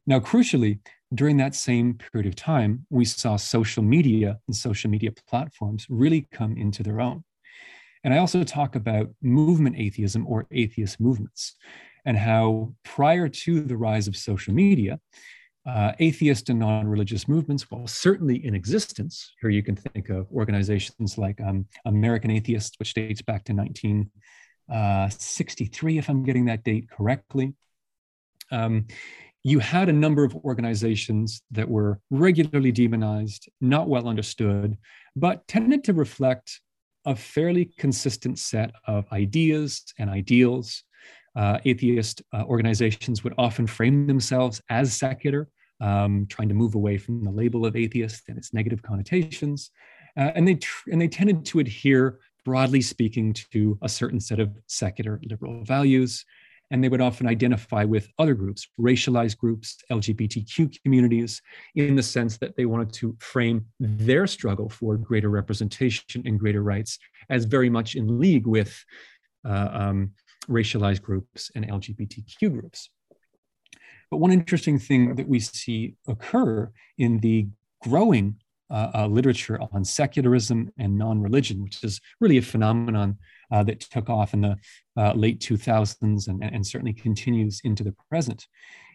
Now, crucially, during that same period of time, we saw social media and social media platforms really come into their own. And I also talk about movement atheism or atheist movements and how prior to the rise of social media, uh, atheist and non-religious movements, while certainly in existence, here you can think of organizations like um, American Atheists, which dates back to 1963, uh, if I'm getting that date correctly. Um, you had a number of organizations that were regularly demonized, not well understood, but tended to reflect a fairly consistent set of ideas and ideals. Uh, atheist uh, organizations would often frame themselves as secular, um, trying to move away from the label of atheist and its negative connotations. Uh, and, they tr- and they tended to adhere, broadly speaking, to a certain set of secular liberal values and they would often identify with other groups, racialized groups, LGBTQ communities, in the sense that they wanted to frame their struggle for greater representation and greater rights as very much in league with uh, um, racialized groups and LGBTQ groups. But one interesting thing that we see occur in the growing uh, uh, literature on secularism and non religion, which is really a phenomenon uh, that took off in the uh, late 2000s and, and certainly continues into the present,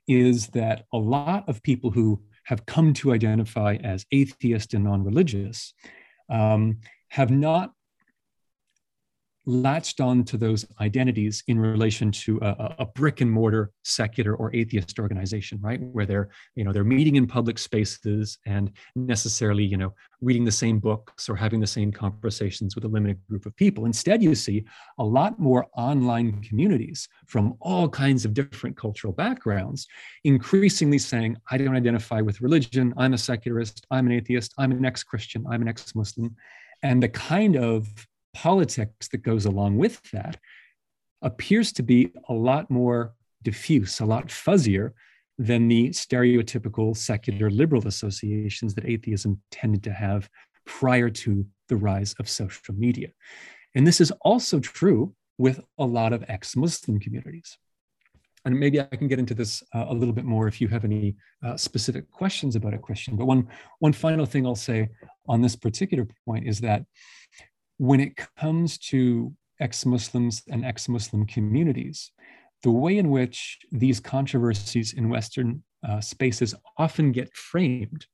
is that a lot of people who have come to identify as atheist and non religious um, have not latched on to those identities in relation to a, a, brick and mortar secular or atheist organization right? Where they're you know they're meeting in public spaces and necessarily you know reading the same books or having the same conversations with a limited group of people. Instead you see a lot more online communities from all kinds of different cultural backgrounds increasingly saying i don't identify with religion. I'm a secularist. I'm an atheist. I'm an ex-christian. I'm an ex-muslim. And the kind of politics that goes along with that appears to be a lot more diffuse, a lot fuzzier than the stereotypical secular liberal associations that atheism tended to have prior to the rise of social media. And this is also true with a lot of ex Muslim communities. And maybe I can get into this uh, a little bit more if you have any uh, specific questions about a Christian. But one, one final thing I'll say on this particular point is that when it comes to ex Muslims and ex Muslim communities, the way in which these controversies in Western uh, spaces often get framed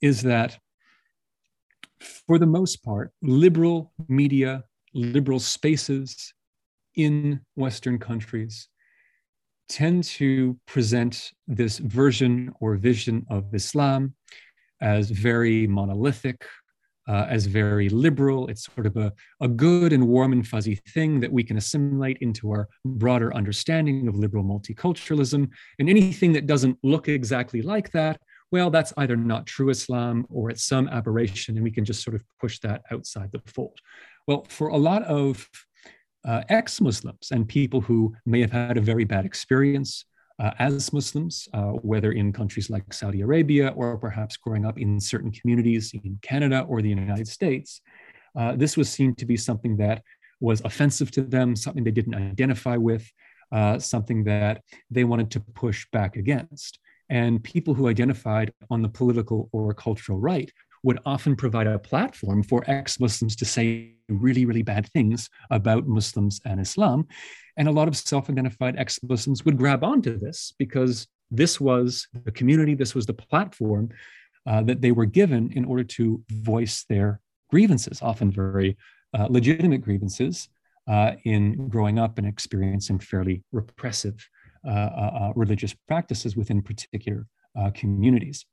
is that, for the most part, liberal media, liberal spaces in Western countries tend to present this version or vision of Islam as very monolithic, uh, as very liberal. It's sort of a, a good and warm and fuzzy thing that we can assimilate into our broader understanding of liberal multiculturalism. And anything that doesn't look exactly like that, well, that's either not true Islam or it's some aberration, and we can just sort of push that outside the fold. Well, for a lot of uh, ex Muslims and people who may have had a very bad experience uh, as Muslims, uh, whether in countries like Saudi Arabia or perhaps growing up in certain communities in Canada or the United States, uh, this was seen to be something that was offensive to them, something they didn't identify with, uh, something that they wanted to push back against. And people who identified on the political or cultural right would often provide a platform for ex Muslims to say really, really bad things about Muslims and Islam. And a lot of self identified ex Muslims would grab onto this because this was the community, this was the platform uh, that they were given in order to voice their grievances, often very uh, legitimate grievances uh, in growing up and experiencing fairly repressive uh, uh, uh, religious practices within particular communities.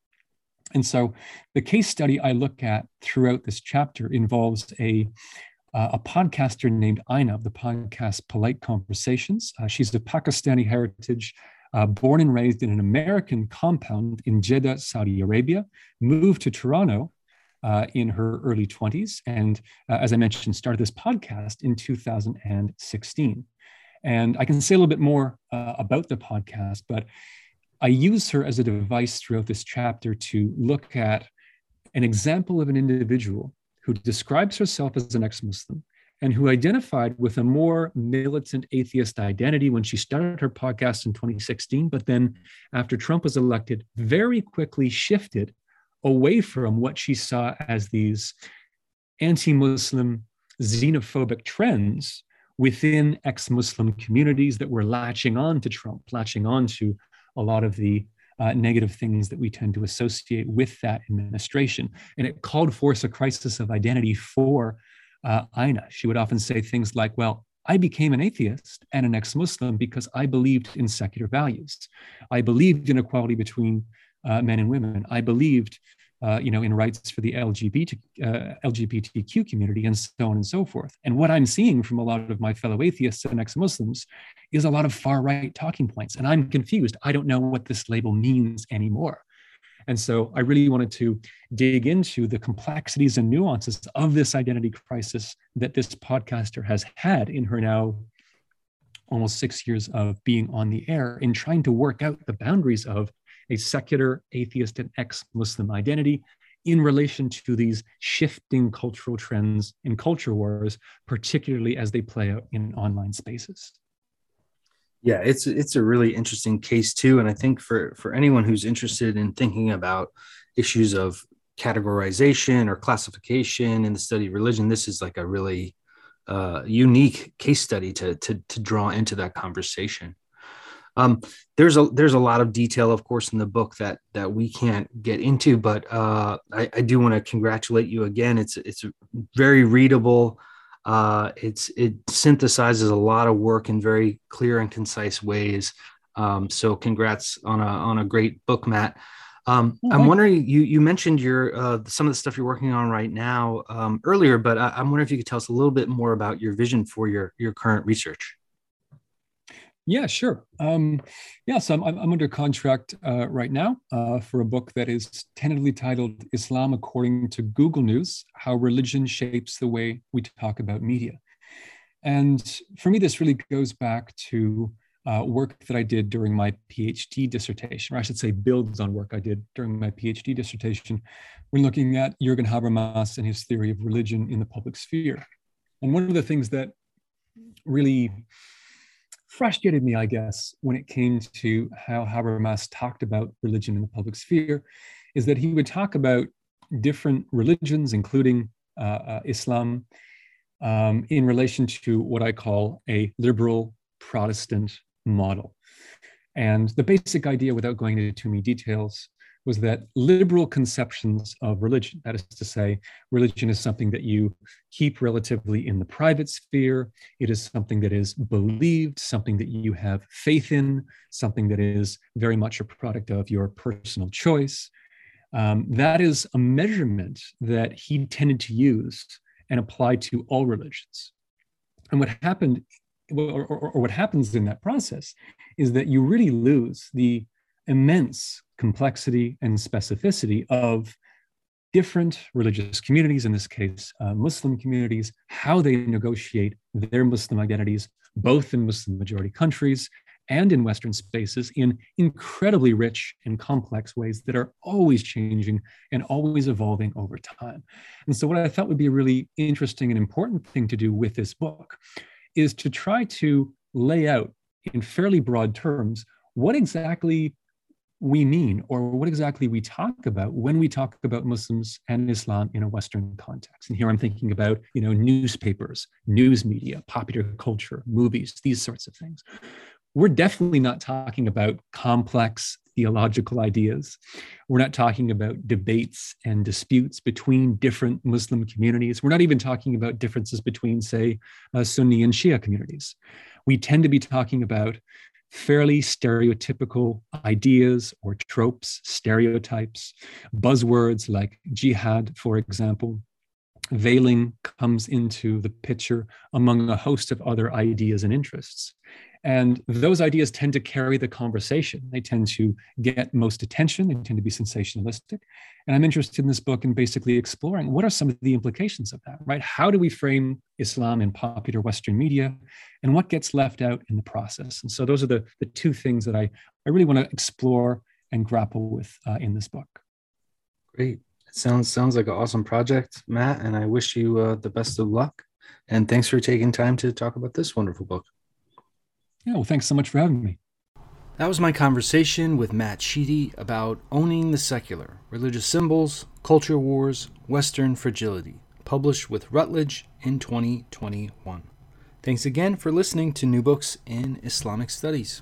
And so the case study I look at throughout this chapter involves a, uh, a podcaster named Aina of the podcast Polite Conversations. Uh, she's of Pakistani heritage, uh, born and raised in an American compound in Jeddah, Saudi Arabia, moved to Toronto uh, in her early 20s. And uh, as I mentioned, started this podcast in 2016. And I can say a little bit more uh, about the podcast, but I use her as a device throughout this chapter to look at an example of an individual who describes herself as an ex Muslim and who identified with a more militant atheist identity when she started her podcast in 2016. But then, after Trump was elected, very quickly shifted away from what she saw as these anti Muslim, xenophobic trends within ex Muslim communities that were latching on to Trump, latching on to a lot of the uh, negative things that we tend to associate with that administration. And it called forth a crisis of identity for uh, Aina. She would often say things like, Well, I became an atheist and an ex Muslim because I believed in secular values. I believed in equality between uh, men and women. I believed uh, you know, in rights for the LGBT, uh, LGBTQ community and so on and so forth. And what I'm seeing from a lot of my fellow atheists and ex-Muslims is a lot of far right talking points. And I'm confused. I don't know what this label means anymore. And so I really wanted to dig into the complexities and nuances of this identity crisis that this podcaster has had in her now almost six years of being on the air in trying to work out the boundaries of a secular, atheist, and ex Muslim identity in relation to these shifting cultural trends and culture wars, particularly as they play out in online spaces. Yeah, it's it's a really interesting case too, and I think for for anyone who's interested in thinking about issues of categorization or classification in the study of religion, this is like a really uh, unique case study to, to to draw into that conversation. Um, there's a there's a lot of detail, of course, in the book that that we can't get into, but uh, I, I, do want to congratulate you again. It's it's very readable. Uh, it's it synthesizes a lot of work in very clear and concise ways. Um, so congrats on a on a great book, Matt. Um, I'm wondering you you mentioned your uh, some of the stuff you're working on right now um, earlier, but I, I'm wondering if you could tell us a little bit more about your vision for your your current research. Yeah, sure. Um, yeah, so I'm, I'm under contract uh, right now uh, for a book that is tentatively titled Islam According to Google News How Religion Shapes the Way We Talk About Media. And for me, this really goes back to uh, work that I did during my PhD dissertation, or I should say, builds on work I did during my PhD dissertation when looking at Jürgen Habermas and his theory of religion in the public sphere. And one of the things that really frustrated me, I guess, when it came to how Habermas talked about religion in the public sphere, is that he would talk about different religions, including uh, uh, Islam, um, in relation to what I call a liberal Protestant model. And the basic idea, without going into too many details, was that liberal conceptions of religion, that is to say, religion is something that you keep relatively in the private sphere, it is something that is believed, something that you have faith in, something that is very much a product of your personal choice. Um, that is a measurement that he tended to use and apply to all religions. And what happened, or, or, or what happens in that process, is that you really lose the immense complexity and specificity of different religious communities, in this case, uh, Muslim communities, how they negotiate their Muslim identities, both in Muslim majority countries and in Western spaces, in incredibly rich and complex ways that are always changing and always evolving over time. And so, what I thought would be a really interesting and important thing to do with this book is to try to lay out in fairly broad terms what exactly we mean or what exactly we talk about when we talk about Muslims and Islam in a Western context. And here I'm thinking about, you know, newspapers, news media, popular culture, movies, these sorts of things. We're definitely not talking about complex theological ideas. We're not talking about debates and disputes between different Muslim communities. We're not even talking about differences between, say, uh, Sunni and Shia communities. We tend to be talking about fairly stereotypical ideas or tropes, stereotypes, buzzwords like jihad, for example. Veiling comes into the picture among a host of other ideas and interests. And those ideas tend to carry the conversation. They tend to get most attention. They tend to be sensationalistic. And I'm interested in this book in basically exploring what are some of the implications of that, right? How do we frame Islam in popular Western media? And what gets left out in the process? And so those are the, the two things that I, I really want to explore and grapple with uh, in this book. Great. It sounds sounds like an awesome project, Matt, and I wish you uh, the best of luck. And thanks for taking time to talk about this wonderful book. Yeah, well, thanks so much for having me. That was my conversation with Matt Sheedy about Owning the Secular Religious Symbols, Culture Wars, Western Fragility, published with Routledge in 2021. Thanks again for listening to New Books in Islamic Studies.